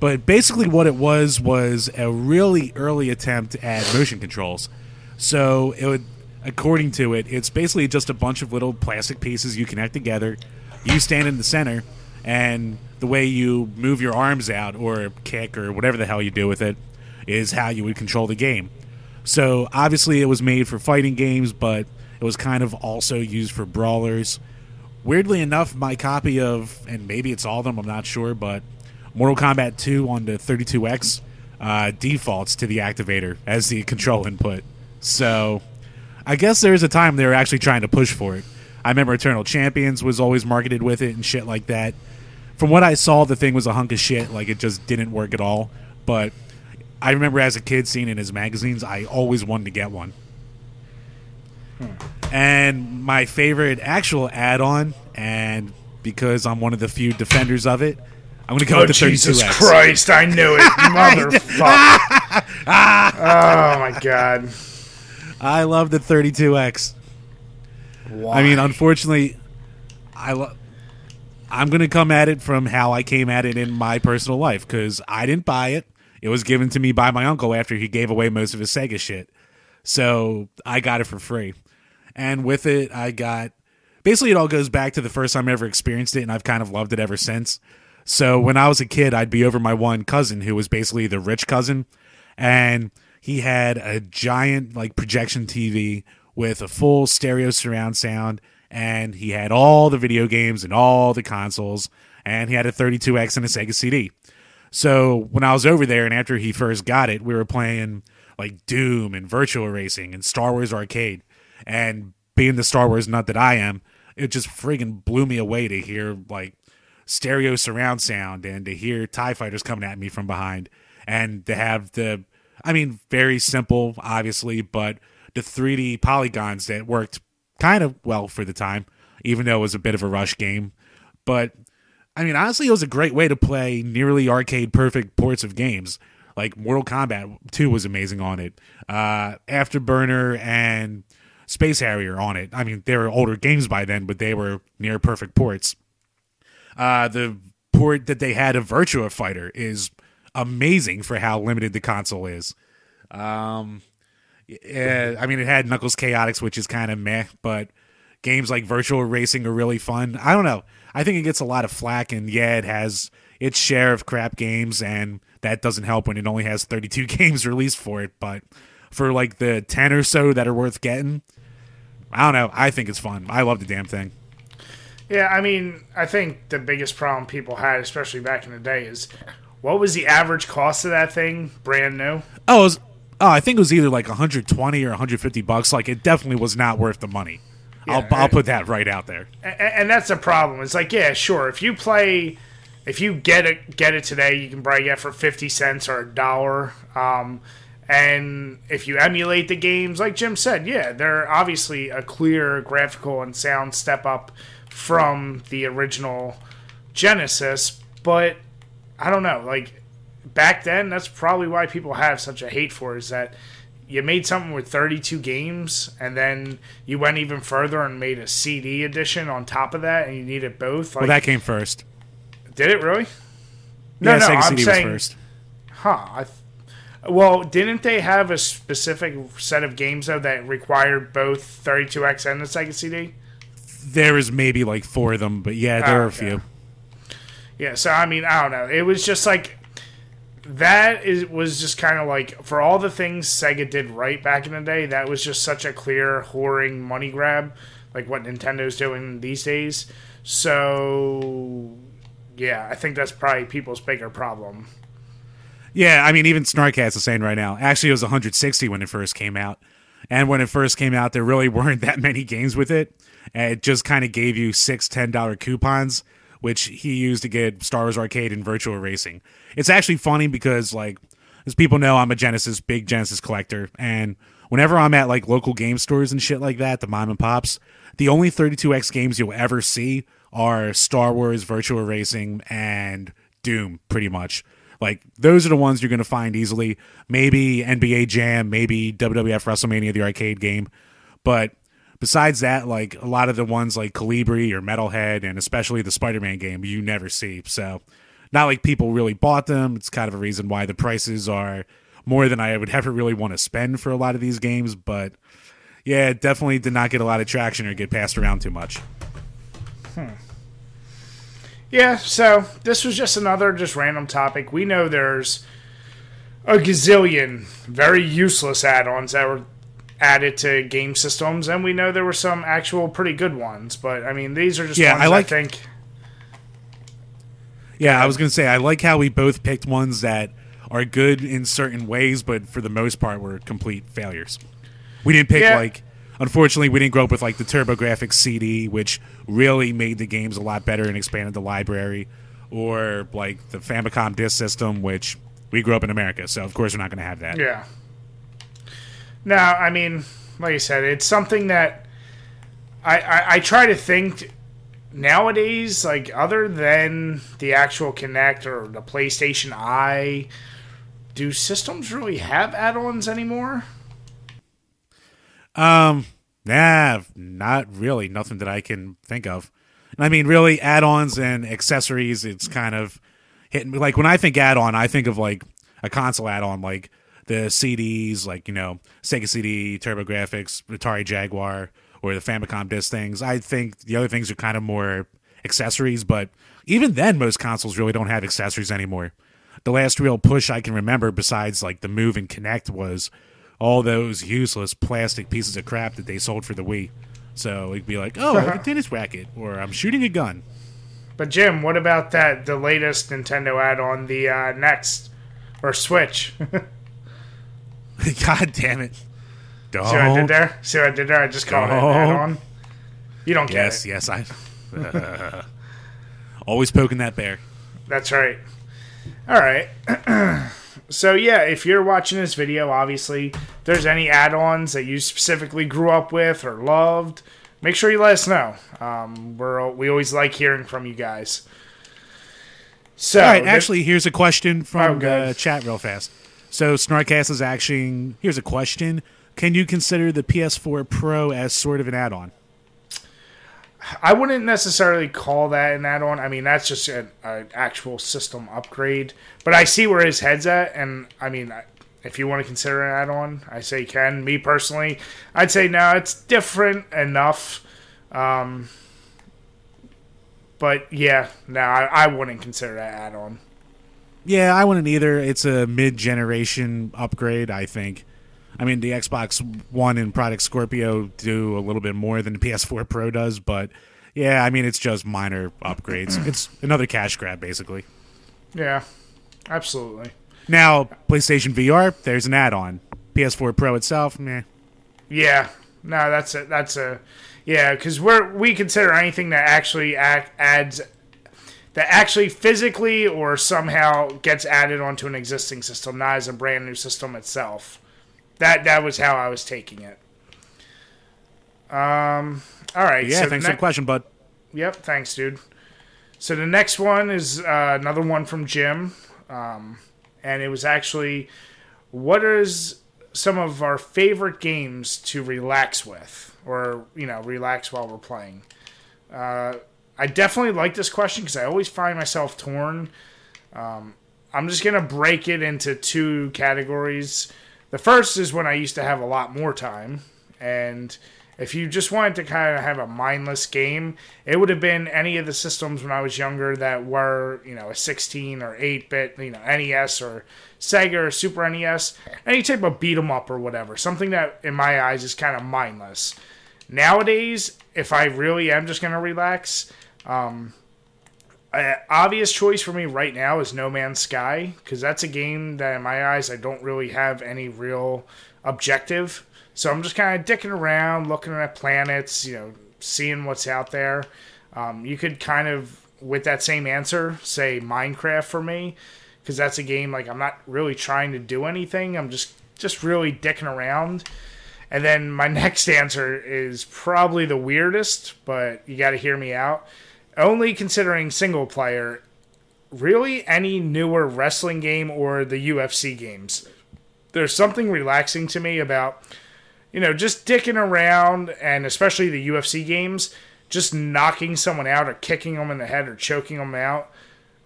But basically, what it was was a really early attempt at motion controls. So it would, according to it, it's basically just a bunch of little plastic pieces you connect together. You stand in the center, and the way you move your arms out or kick or whatever the hell you do with it is how you would control the game. So obviously, it was made for fighting games, but it was kind of also used for brawlers. Weirdly enough, my copy of, and maybe it's all of them, I'm not sure, but Mortal Kombat 2 on the 32X uh, defaults to the activator as the control input. So I guess there's a time they were actually trying to push for it. I remember Eternal Champions was always marketed with it and shit like that. From what I saw, the thing was a hunk of shit. Like, it just didn't work at all. But I remember as a kid seeing in his magazines, I always wanted to get one. Hmm. And my favorite actual add on, and because I'm one of the few defenders of it, I'm going to go Oh with the Jesus 32X. Jesus Christ! I knew it, motherfucker! oh my God! I love the 32X. Why? I mean, unfortunately, I love. I'm going to come at it from how I came at it in my personal life because I didn't buy it. It was given to me by my uncle after he gave away most of his Sega shit. So I got it for free. And with it, I got basically it all goes back to the first time I ever experienced it, and I've kind of loved it ever since. So when I was a kid, I'd be over my one cousin who was basically the rich cousin, and he had a giant like projection TV with a full stereo surround sound, and he had all the video games and all the consoles, and he had a 32X and a Sega CD. So when I was over there, and after he first got it, we were playing like Doom and Virtua Racing and Star Wars Arcade. And being the Star Wars nut that I am, it just friggin' blew me away to hear like stereo surround sound and to hear TIE fighters coming at me from behind and to have the, I mean, very simple, obviously, but the 3D polygons that worked kind of well for the time, even though it was a bit of a rush game. But I mean, honestly, it was a great way to play nearly arcade perfect ports of games. Like Mortal Kombat 2 was amazing on it. Uh, Afterburner and Space Harrier on it. I mean, they were older games by then, but they were near perfect ports. Uh, the port that they had of Virtua Fighter is amazing for how limited the console is. Um, yeah, I mean, it had Knuckles Chaotix, which is kind of meh, but games like Virtua Racing are really fun. I don't know. I think it gets a lot of flack, and yeah, it has its share of crap games, and that doesn't help when it only has 32 games released for it. But for like the 10 or so that are worth getting, I don't know. I think it's fun. I love the damn thing. Yeah, I mean, I think the biggest problem people had, especially back in the day, is what was the average cost of that thing, brand new? Oh, was, oh, I think it was either like 120 or 150 bucks. Like it definitely was not worth the money. Yeah, I'll, I'll put that right out there. And, and that's the problem. It's like, yeah, sure, if you play if you get it get it today, you can probably get for fifty cents or a dollar. Um, and if you emulate the games, like Jim said, yeah, they're obviously a clear graphical and sound step up from the original Genesis. But I don't know, like back then, that's probably why people have such a hate for it, is that you made something with 32 games and then you went even further and made a CD edition on top of that and you needed both. Like, well, that came first. Did it really? No, yeah, no, Sega I'm CD saying, was first. Huh. I th- well, didn't they have a specific set of games though that required both 32X and the Sega CD? There was maybe like four of them, but yeah, there ah, oh, are a few. Yeah, so I mean, I don't know. It was just like that is was just kind of like for all the things Sega did right back in the day, that was just such a clear whoring money grab, like what Nintendo's doing these days. So yeah, I think that's probably people's bigger problem. Yeah, I mean, even Snarkcast is saying right now. Actually, it was 160 when it first came out, and when it first came out, there really weren't that many games with it. It just kind of gave you six ten dollar coupons, which he used to get Star Wars Arcade and Virtua Racing. It's actually funny because, like, as people know, I'm a Genesis big Genesis collector, and whenever I'm at like local game stores and shit like that, the mom and pops, the only 32x games you'll ever see are Star Wars, Virtual Racing, and Doom, pretty much. Like those are the ones you're going to find easily. Maybe NBA Jam, maybe WWF WrestleMania, the arcade game, but besides that, like a lot of the ones like Kolibri or Metalhead, and especially the Spider-Man game, you never see. So, not like people really bought them. It's kind of a reason why the prices are more than I would ever really want to spend for a lot of these games. But yeah, it definitely did not get a lot of traction or get passed around too much. Hmm. Yeah, so this was just another just random topic. We know there's a gazillion very useless add-ons that were added to game systems, and we know there were some actual pretty good ones. But I mean, these are just yeah, I like. I think. Yeah, I was gonna say I like how we both picked ones that are good in certain ways, but for the most part were complete failures. We didn't pick yeah. like unfortunately, we didn't grow up with like the TurboGrafx CD, which really made the games a lot better and expanded the library, or like the Famicom disk system, which we grew up in America, so of course we're not going to have that. Yeah. Now, I mean, like I said, it's something that I, I, I try to think nowadays, like other than the actual Kinect or the PlayStation Eye, do systems really have add-ons anymore? Um, nah, not really. Nothing that I can think of. I mean, really, add-ons and accessories. It's kind of hitting. Me like when I think add-on, I think of like a console add-on, like the CDs, like you know, Sega CD, TurboGrafx, Atari Jaguar, or the Famicom disc things. I think the other things are kind of more accessories, but even then, most consoles really don't have accessories anymore. The last real push I can remember, besides like the Move and Kinect, was all those useless plastic pieces of crap that they sold for the Wii. So it'd be like, oh, like a tennis racket, or I'm shooting a gun. But Jim, what about that? The latest Nintendo add-on, the uh, Next or Switch. God damn it! Don't. See what I did there? See what I did there? I just called don't. it add-on. You don't get yes. Yes, I. Uh, always poking that bear. That's right. All right. So yeah, if you're watching this video, obviously, if there's any add-ons that you specifically grew up with or loved, make sure you let us know. Um, we're we always like hearing from you guys. So, all right, actually, here's a question from oh, the chat real fast. So Snarkcast is asking, here's a question: Can you consider the PS4 Pro as sort of an add-on? I wouldn't necessarily call that an add-on. I mean, that's just an, an, actual system upgrade. But I see where his head's at, and I mean, if you want to consider an add-on, I say can. Me personally, I'd say no. It's different enough Um, but yeah, no, I, I wouldn't consider that add on. Yeah, I wouldn't either. It's a mid-generation upgrade, I think. I mean, the Xbox One and Project Scorpio do a little bit more than the PS4 Pro does, but yeah, I mean, it's just minor upgrades. it's another cash grab, basically. Yeah, absolutely. Now, PlayStation VR, there's an add-on. PS4 Pro itself, meh. Yeah, no, that's a that's a yeah, because we're we consider anything that actually act, adds that actually physically or somehow gets added onto an existing system, not as a brand new system itself. That that was how I was taking it. Um. All right. Yeah. so thanks ne- for the question, bud. Yep. Thanks, dude. So the next one is uh, another one from Jim, um, and it was actually, what is some of our favorite games to relax with, or you know, relax while we're playing? Uh, I definitely like this question because I always find myself torn. Um, I'm just gonna break it into two categories. The first is when I used to have a lot more time, and if you just wanted to kind of have a mindless game, it would have been any of the systems when I was younger that were, you know, a 16 or 8 bit, you know, NES or Sega or Super NES, any type of beat 'em up or whatever. Something that, in my eyes, is kind of mindless. Nowadays, if I really am just going to relax, um, obvious choice for me right now is No Man's Sky because that's a game that, in my eyes, I don't really have any real objective. So I'm just kind of dicking around, looking at planets, you know, seeing what's out there. Um, you could kind of, with that same answer, say Minecraft for me because that's a game like I'm not really trying to do anything. I'm just just really dicking around. And then my next answer is probably the weirdest, but you got to hear me out. Only considering single player, really any newer wrestling game or the UFC games. There's something relaxing to me about, you know, just dicking around, and especially the UFC games, just knocking someone out or kicking them in the head or choking them out.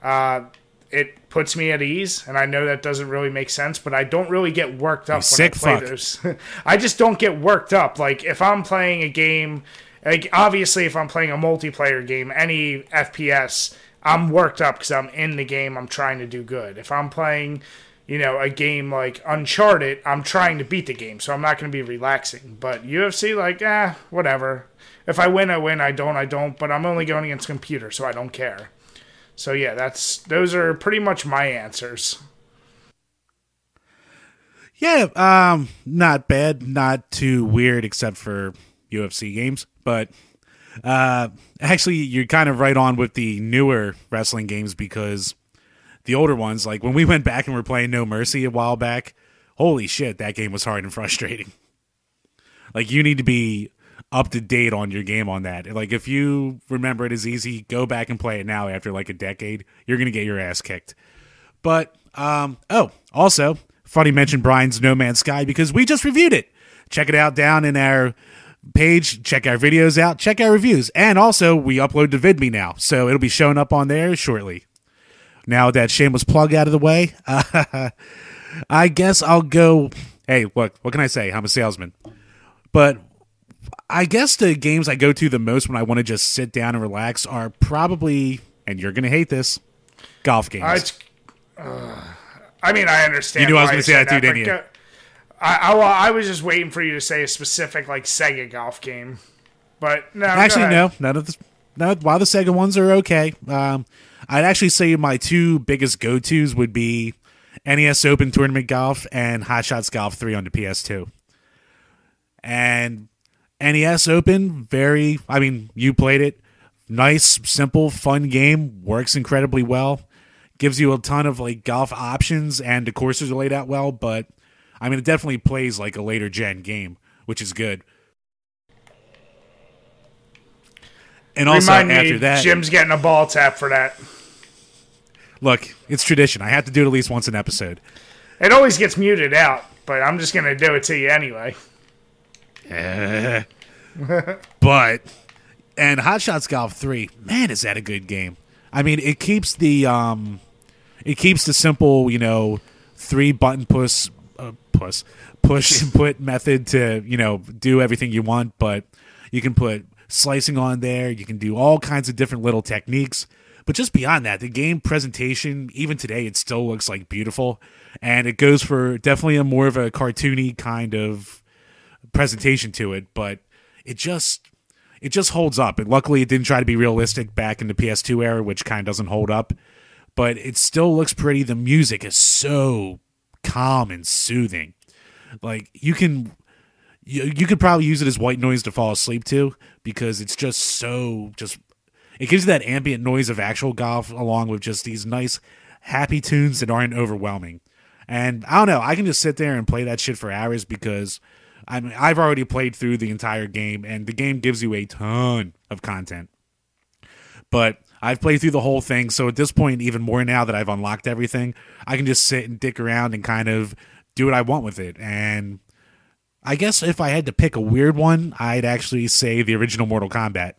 Uh, it puts me at ease, and I know that doesn't really make sense, but I don't really get worked up when sick I play fuck. those. I just don't get worked up. Like if I'm playing a game, like obviously if I'm playing a multiplayer game, any FPS, I'm worked up because I'm in the game. I'm trying to do good. If I'm playing, you know, a game like Uncharted, I'm trying to beat the game, so I'm not going to be relaxing. But UFC, like, eh, whatever. If I win, I win. I don't, I don't. But I'm only going against computer, so I don't care. So yeah, that's those are pretty much my answers. Yeah, um, not bad, not too weird, except for UFC games. But uh, actually, you're kind of right on with the newer wrestling games because the older ones, like when we went back and were playing No Mercy a while back, holy shit, that game was hard and frustrating. Like you need to be up to date on your game on that. Like if you remember it as easy, go back and play it now after like a decade. You're gonna get your ass kicked. But um, oh, also funny mention Brian's No Man's Sky because we just reviewed it. Check it out down in our page. Check our videos out. Check our reviews, and also we upload to VidMe now, so it'll be showing up on there shortly. Now that shameless plug out of the way, uh, I guess I'll go. Hey, look, what can I say? I'm a salesman, but I guess the games I go to the most when I want to just sit down and relax are probably, and you're gonna hate this, golf games. Uh, uh, I mean, I understand. You knew I was gonna say said that too, didn't you? I, I, I was just waiting for you to say a specific like Sega golf game, but no. Actually, no, none of the. No, while the Sega ones are okay, um, I'd actually say my two biggest go tos would be NES Open Tournament Golf and Hot Shots Golf 3 on the PS2. And NES Open, very, I mean, you played it. Nice, simple, fun game. Works incredibly well. Gives you a ton of like golf options and the courses are laid out well, but I mean, it definitely plays like a later gen game, which is good. And also Remind after me, that, Jim's getting a ball tap for that. look, it's tradition. I have to do it at least once an episode. It always gets muted out, but I'm just gonna do it to you anyway. Eh. but and Hot Shots Golf 3, man, is that a good game. I mean, it keeps the um it keeps the simple, you know, three button push uh, push push input method to, you know, do everything you want, but you can put slicing on there. You can do all kinds of different little techniques. But just beyond that, the game presentation, even today, it still looks like beautiful. And it goes for definitely a more of a cartoony kind of presentation to it, but it just it just holds up. And luckily it didn't try to be realistic back in the PS2 era, which kind of doesn't hold up. But it still looks pretty. The music is so calm and soothing. Like you can you, you could probably use it as white noise to fall asleep to because it's just so just it gives you that ambient noise of actual golf along with just these nice happy tunes that aren't overwhelming. And I don't know, I can just sit there and play that shit for hours because I mean I've already played through the entire game and the game gives you a ton of content. But I've played through the whole thing, so at this point, even more now that I've unlocked everything, I can just sit and dick around and kind of do what I want with it. And I guess if I had to pick a weird one, I'd actually say the original Mortal Kombat.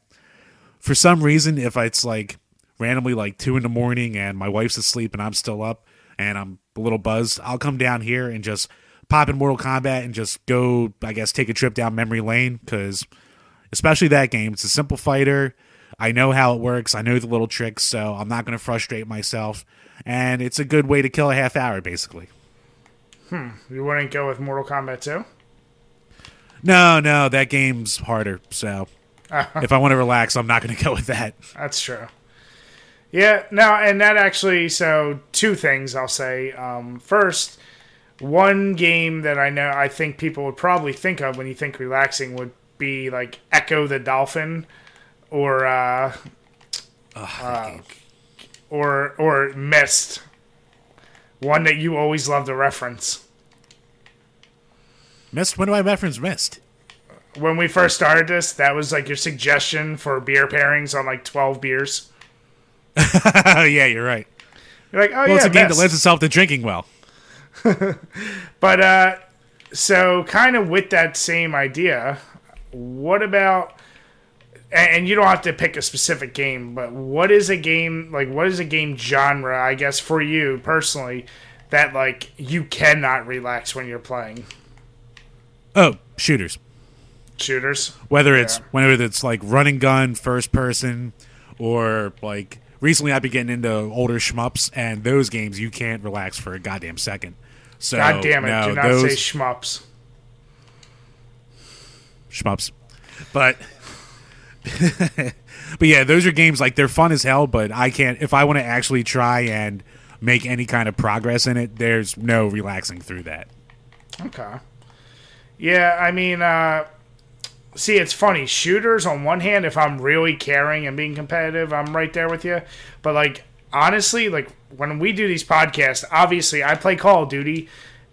For some reason, if it's like randomly like two in the morning and my wife's asleep and I'm still up and I'm a little buzzed, I'll come down here and just pop in Mortal Kombat and just go, I guess, take a trip down memory lane because, especially that game, it's a simple fighter. I know how it works. I know the little tricks, so I'm not going to frustrate myself. And it's a good way to kill a half hour, basically. Hmm. You wouldn't go with Mortal Kombat 2? No, no, that game's harder. So if I want to relax, I'm not going to go with that. That's true. Yeah, no, and that actually, so two things I'll say. Um, first, one game that I know I think people would probably think of when you think relaxing would be like Ecco the Dolphin or uh, uh, or or Myst. One that you always love to reference. Myst. When do I reference Myst? When we first started this, that was like your suggestion for beer pairings on like twelve beers. yeah, you're right. You're like, oh well, yeah, it's a game that lends itself to drinking well. But uh, so kind of with that same idea, what about? And and you don't have to pick a specific game, but what is a game like? What is a game genre? I guess for you personally, that like you cannot relax when you're playing Oh, shooters. shooters. Whether it's Yeah. whether it's like running gun, first person, or like recently I've been getting into older shmups, and those games you can't relax for a goddamn second. So God damn it! no, do not those say shmups. shmups. But but yeah, those are games like they're fun as hell, but I can't if I want to actually try and make any kind of progress in it, there's no relaxing through that. Okay. Yeah, I mean, uh, see, it's funny. Shooters, on one hand, if I'm really caring and being competitive, I'm right there with you. But, like, honestly, like, when we do these podcasts, obviously, I play Call of Duty,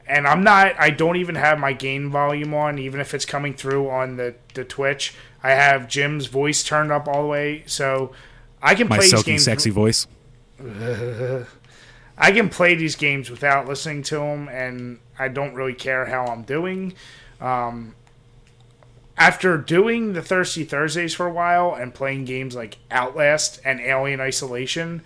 and I'm not, I don't even have my game volume on, even if it's coming through on the, the Twitch. I have Jim's voice turned up all the way, so I can My play these silky, games. sexy voice. I can play these games without listening to them, and I don't really care how I'm doing. Um, after doing the Thirsty Thursdays for a while and playing games like Outlast and Alien Isolation,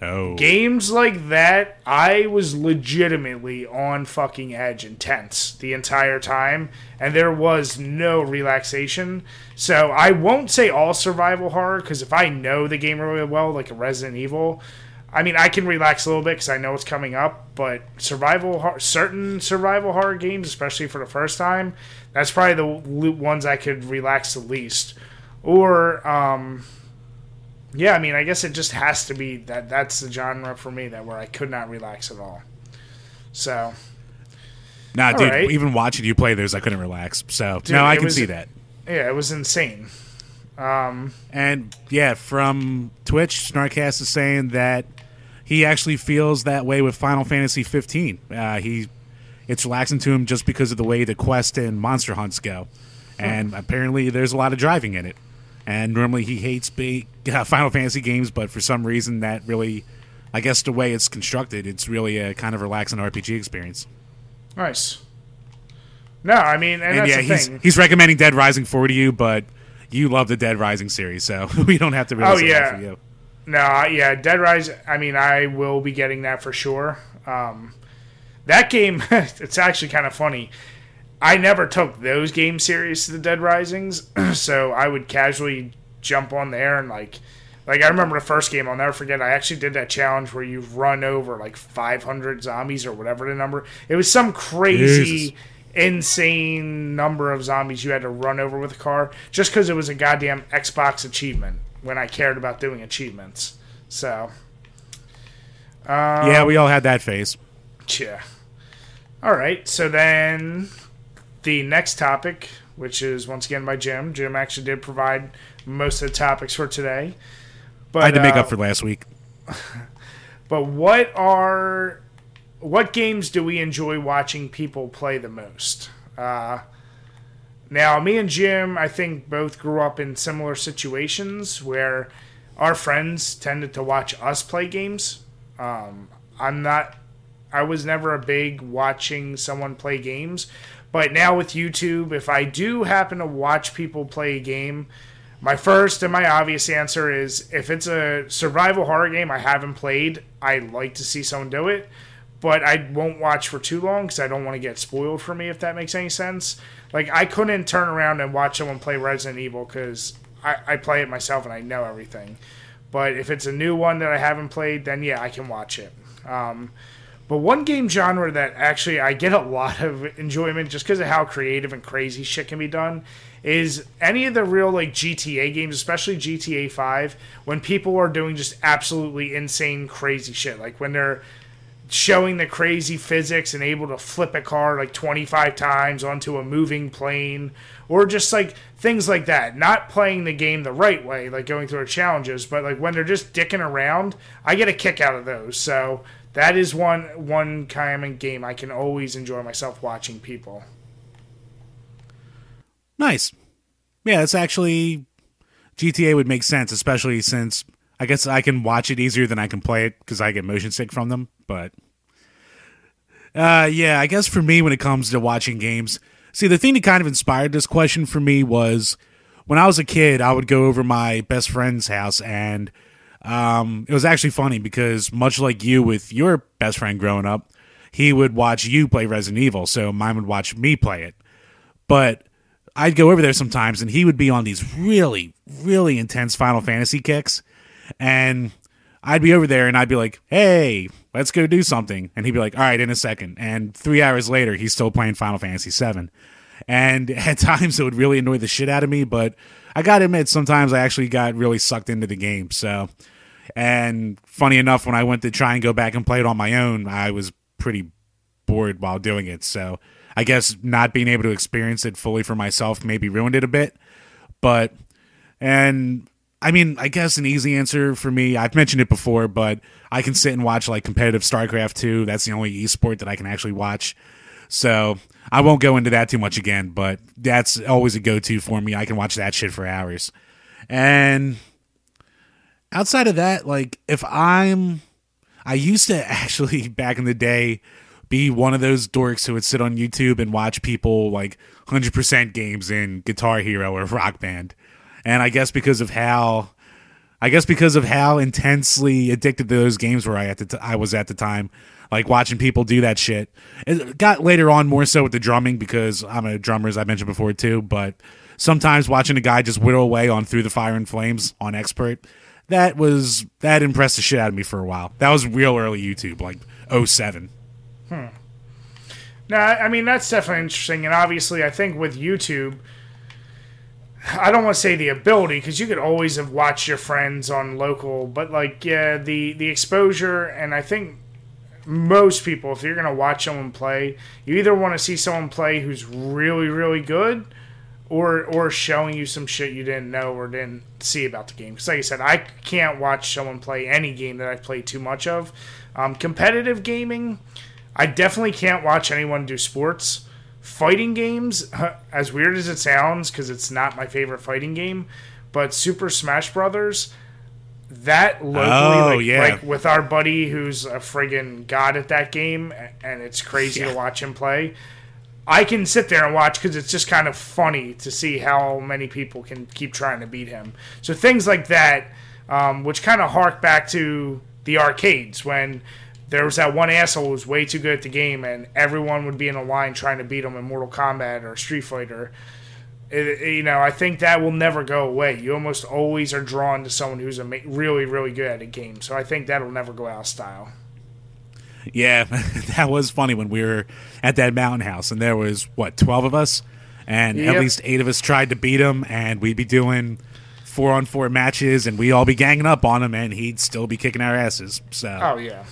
Oh, games like that, I was legitimately on fucking edge and tense the entire time, and there was no relaxation. So I won't say all survival horror because if I know the game really well, like a Resident Evil, I mean I can relax a little bit because I know it's coming up. But survival, hor- certain survival horror games, especially for the first time, that's probably the ones I could relax the least. Or um, yeah, I mean, I guess it just has to be that. That's the genre for me that where I could not relax at all. So nah, dude. right. Even watching you play those, I couldn't relax. So Dude, no, I can was- see that. yeah, it was insane. And yeah, from Twitch, Snarkcast is saying that he actually feels that way with Final Fantasy 15. Uh, he it's relaxing to him just because of the way the quest and monster hunts go, and apparently there's a lot of driving in it. And normally he hates big uh, Final Fantasy games, but for some reason that really, I guess the way it's constructed, it's really a kind of relaxing RPG experience. Nice. No, I mean, and, And that's yeah, the he's thing. he's recommending Dead Rising 4 to you, but you love the Dead Rising series, so we don't have to really Oh, say yeah. that for you. No, yeah, Dead Rise. I mean, I will be getting that for sure. Um, that game, it's actually kind of funny. I never took those games serious, the Dead Risings, so I would casually jump on there and like like I remember the first game. I'll never forget. I actually did that challenge where you run over like 500 zombies or whatever the number. It was some crazy, Jesus. insane number of zombies you had to run over with a car just because it was a goddamn Xbox achievement when I cared about doing achievements. So, um, yeah, we all had that phase. Yeah. All right. So then the next topic, which is once again by Jim. Jim actually did provide most of the topics for today. But, I had to make uh, up for last week. But what are what games do we enjoy watching people play the most? Uh, now, me and Jim, I think, both grew up in similar situations where our friends tended to watch us play games. Um, I'm not. I was never a big watching someone play games, but now with YouTube, if I do happen to watch people play a game, my first and my obvious answer is if it's a survival horror game I haven't played, I like to see someone do it, but I won't watch for too long because I don't want to get spoiled for me, if that makes any sense. Like, I couldn't turn around and watch someone play Resident Evil because I, I play it myself and I know everything. But if it's a new one that I haven't played, then yeah, I can watch it. Um, but one game genre that actually I get a lot of enjoyment just because of how creative and crazy shit can be done is any of the real like GTA games, especially GTA 5, when people are doing just absolutely insane, crazy shit. Like when they're showing the crazy physics and able to flip a car like 25 times onto a moving plane or just like things like that not playing the game the right way like going through challenges but like when they're just dicking around i get a kick out of those so that is one one of game i can always enjoy myself watching people Nice. Yeah, it's actually GTA would make sense, especially since I guess I can watch it easier than I can play it because I get motion sick from them. But uh, yeah, I guess for me, when it comes to watching games, see, the thing that kind of inspired this question for me was when I was a kid, I would go over my best friend's house, and um, it was actually funny because much like you with your best friend growing up, he would watch you play Resident Evil, so mine would watch me play it. But I'd go over there sometimes and he would be on these really, really intense Final Fantasy kicks. And I'd be over there and I'd be like, hey, let's go do something. And he'd be like, all right, in a second. And three hours later, he's still playing Final Fantasy VII. And at times it would really annoy the shit out of me, but I got to admit, sometimes I actually got really sucked into the game. So, and funny enough, when I went to try and go back and play it on my own, I was pretty bored while doing it. So, I guess not being able to experience it fully for myself maybe ruined it a bit. But, and I mean, I guess an easy answer for me, I've mentioned it before, but I can sit and watch like competitive StarCraft 2. That's the only esport that I can actually watch. So I won't go into that too much again, but that's always a go to for me. I can watch that shit for hours. And outside of that, like if I'm, I used to actually back in the day be one of those dorks who would sit on YouTube and watch people like 100% games in Guitar Hero or Rock Band. And I guess because of how I guess because of how intensely addicted to those games were I at the t- I was at the time, like watching people do that shit. It got later on more so with the drumming because I'm a drummer as I mentioned before too, but sometimes watching a guy just whittle away on Through the Fire and Flames on expert, that was that impressed the shit out of me for a while. That was real early YouTube, like 07. Hmm. Now, I mean, that's definitely interesting. And obviously, I think with YouTube, I don't want to say the ability because you could always have watched your friends on local, but like, yeah, the, the exposure. And I think most people, if you're to watch someone play, you either want to see someone play who's really, really good or or showing you some shit you didn't know or didn't see about the game. Because, like I said, I can't watch someone play any game that I've played too much of. Um, competitive gaming, I definitely can't watch anyone do sports. Fighting games, as weird as it sounds, because it's not my favorite fighting game, but Super Smash Brothers, that locally, oh, like, yeah. like with our buddy who's a friggin' god at that game, and it's crazy yeah. to watch him play. I can sit there and watch because it's just kind of funny to see how many people can keep trying to beat him. So things like that, um, which kind of hark back to the arcades when there was that one asshole who was way too good at the game, and everyone would be in a line trying to beat him in Mortal Kombat or Street Fighter. It, you know, I think that will never go away. You almost always are drawn to someone who's really, really good at a game. So I think that'll never go out of style. Yeah, that was funny when we were at that mountain house, and there was what twelve of us, and yep. at least eight of us tried to beat him, and we'd be doing four on four matches, and we'd all be ganging up on him, and he'd still be kicking our asses. So, oh yeah.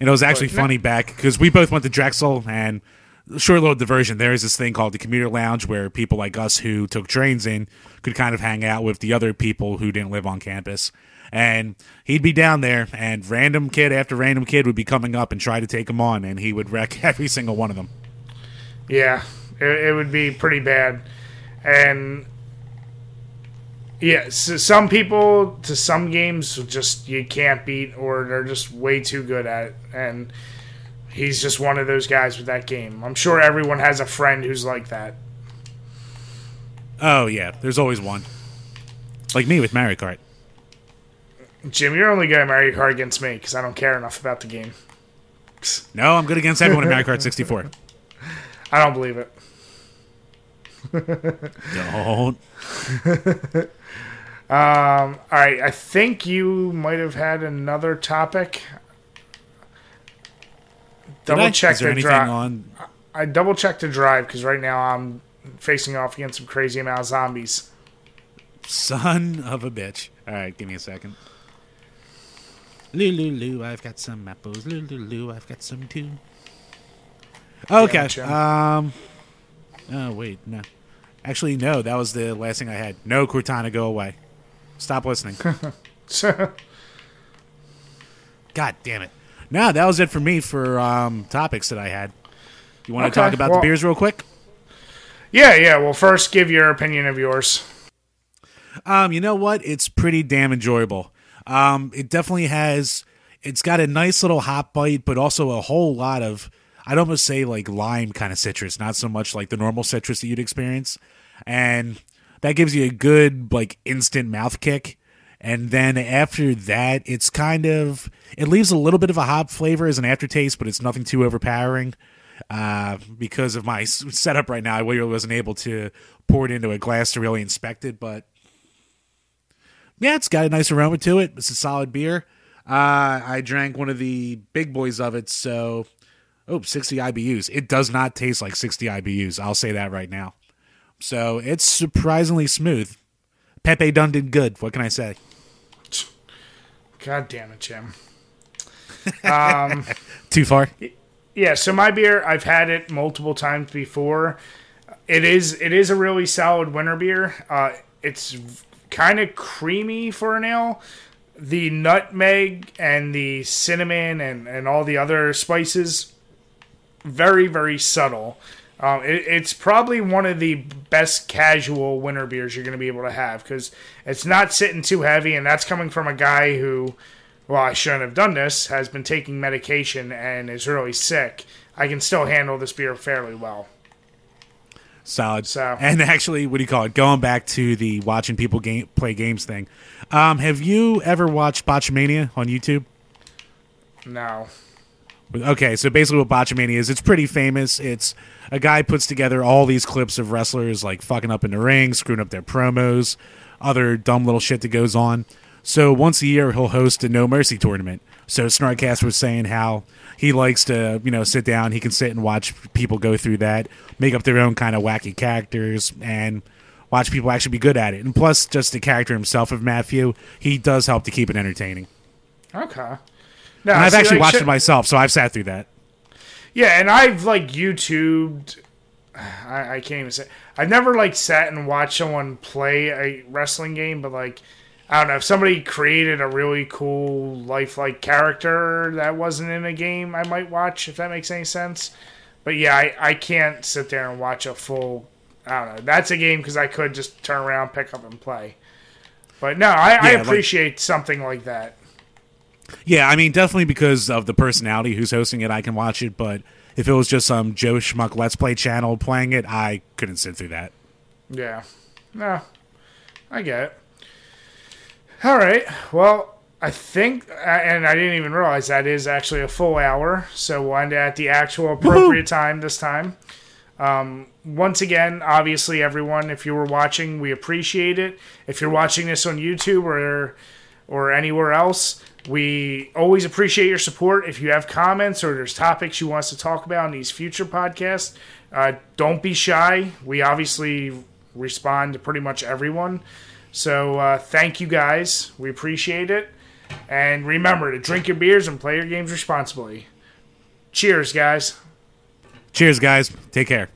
And it was actually but, funny back because we both went to Drexel, and short little diversion. There is this thing called the commuter lounge where people like us who took trains in could kind of hang out with the other people who didn't live on campus. And he'd be down there, and random kid after random kid would be coming up and try to take him on, and he would wreck every single one of them. Yeah, it, it would be pretty bad. And yeah, so some people to some games just you can't beat, or they're just way too good at it. And he's just one of those guys with that game. I'm sure everyone has a friend who's like that. Oh yeah, there's always one. Like me with Mario Kart. Jim, you're only good at Mario Kart against me because I don't care enough about the game. No, I'm good against everyone in Mario Kart 64. I don't believe it. don't. um, all right, I think you might have had another topic double check the drive. On... I double checked the drive because right now I'm facing off against some crazy amount of zombies. Son of a bitch! All right, give me a second. Lulu, I've got some apples. Lulu, I've got some too. Okay. Um. Oh wait, no. Actually, no. That was the last thing I had. No, Cortana, go away. Stop listening. God damn it. No, that was it for me for um, topics that I had. You want to okay, talk about well, the beers real quick? Yeah, yeah. Well, first, give your opinion of yours. Um, you know what? It's pretty damn enjoyable. Um, it definitely has. It's got a nice little hop bite, but also a whole lot of. I'd almost say like lime kind of citrus, not so much like the normal citrus that you'd experience, and that gives you a good like instant mouth kick and then after that it's kind of it leaves a little bit of a hop flavor as an aftertaste but it's nothing too overpowering uh, because of my setup right now i really wasn't able to pour it into a glass to really inspect it but yeah it's got a nice aroma to it it's a solid beer uh, i drank one of the big boys of it so oh 60 ibus it does not taste like 60 ibus i'll say that right now so it's surprisingly smooth pepe done did good what can i say God damn it, Jim. Um, Too far. Yeah. So my beer, I've had it multiple times before. It is it is a really solid winter beer. Uh, it's kind of creamy for an ale. The nutmeg and the cinnamon and, and all the other spices, very very subtle. Um, it, it's probably one of the best casual winter beers you're going to be able to have because it's not sitting too heavy, and that's coming from a guy who, well, I shouldn't have done this, has been taking medication and is really sick. I can still handle this beer fairly well. Solid. So, and actually, what do you call it? Going back to the watching people game, play games thing. Um, have you ever watched Botchamania on YouTube? No. Okay, so basically, what Botchamania is, it's pretty famous. It's a guy puts together all these clips of wrestlers like fucking up in the ring, screwing up their promos, other dumb little shit that goes on. So once a year, he'll host a No Mercy tournament. So Snarkcast was saying how he likes to, you know, sit down. He can sit and watch people go through that, make up their own kind of wacky characters, and watch people actually be good at it. And plus, just the character himself of Maffew, he does help to keep it entertaining. Okay. No, and I've see, actually like, watched it myself, so I've sat through that. Yeah, and I've like YouTubed. I, I can't even say. I've never like sat and watched someone play a wrestling game, but like I don't know if somebody created a really cool lifelike character that wasn't in a game, I might watch if that makes any sense. But yeah, I, I can't sit there and watch a full. I don't know. That's a game because I could just turn around, pick up, and play. But no, I, yeah, I appreciate like, something like that. Yeah, I mean, definitely because of the personality who's hosting it, I can watch it. But if it was just some Joe Schmuck Let's Play channel playing it, I couldn't sit through that. Yeah. No, I get it. All right. Well, I think, and I didn't even realize that is actually a full hour. So we'll end at the actual appropriate time this time. Um, once again, obviously, everyone, if you were watching, we appreciate it. If you're watching this on YouTube or or anywhere else, we always appreciate your support. If you have comments or there's topics you want us to talk about in these future podcasts, uh, don't be shy. We obviously respond to pretty much everyone. So uh, thank you guys. We appreciate it. And remember to drink your beers and play your games responsibly. Cheers, guys. Cheers, guys. Take care.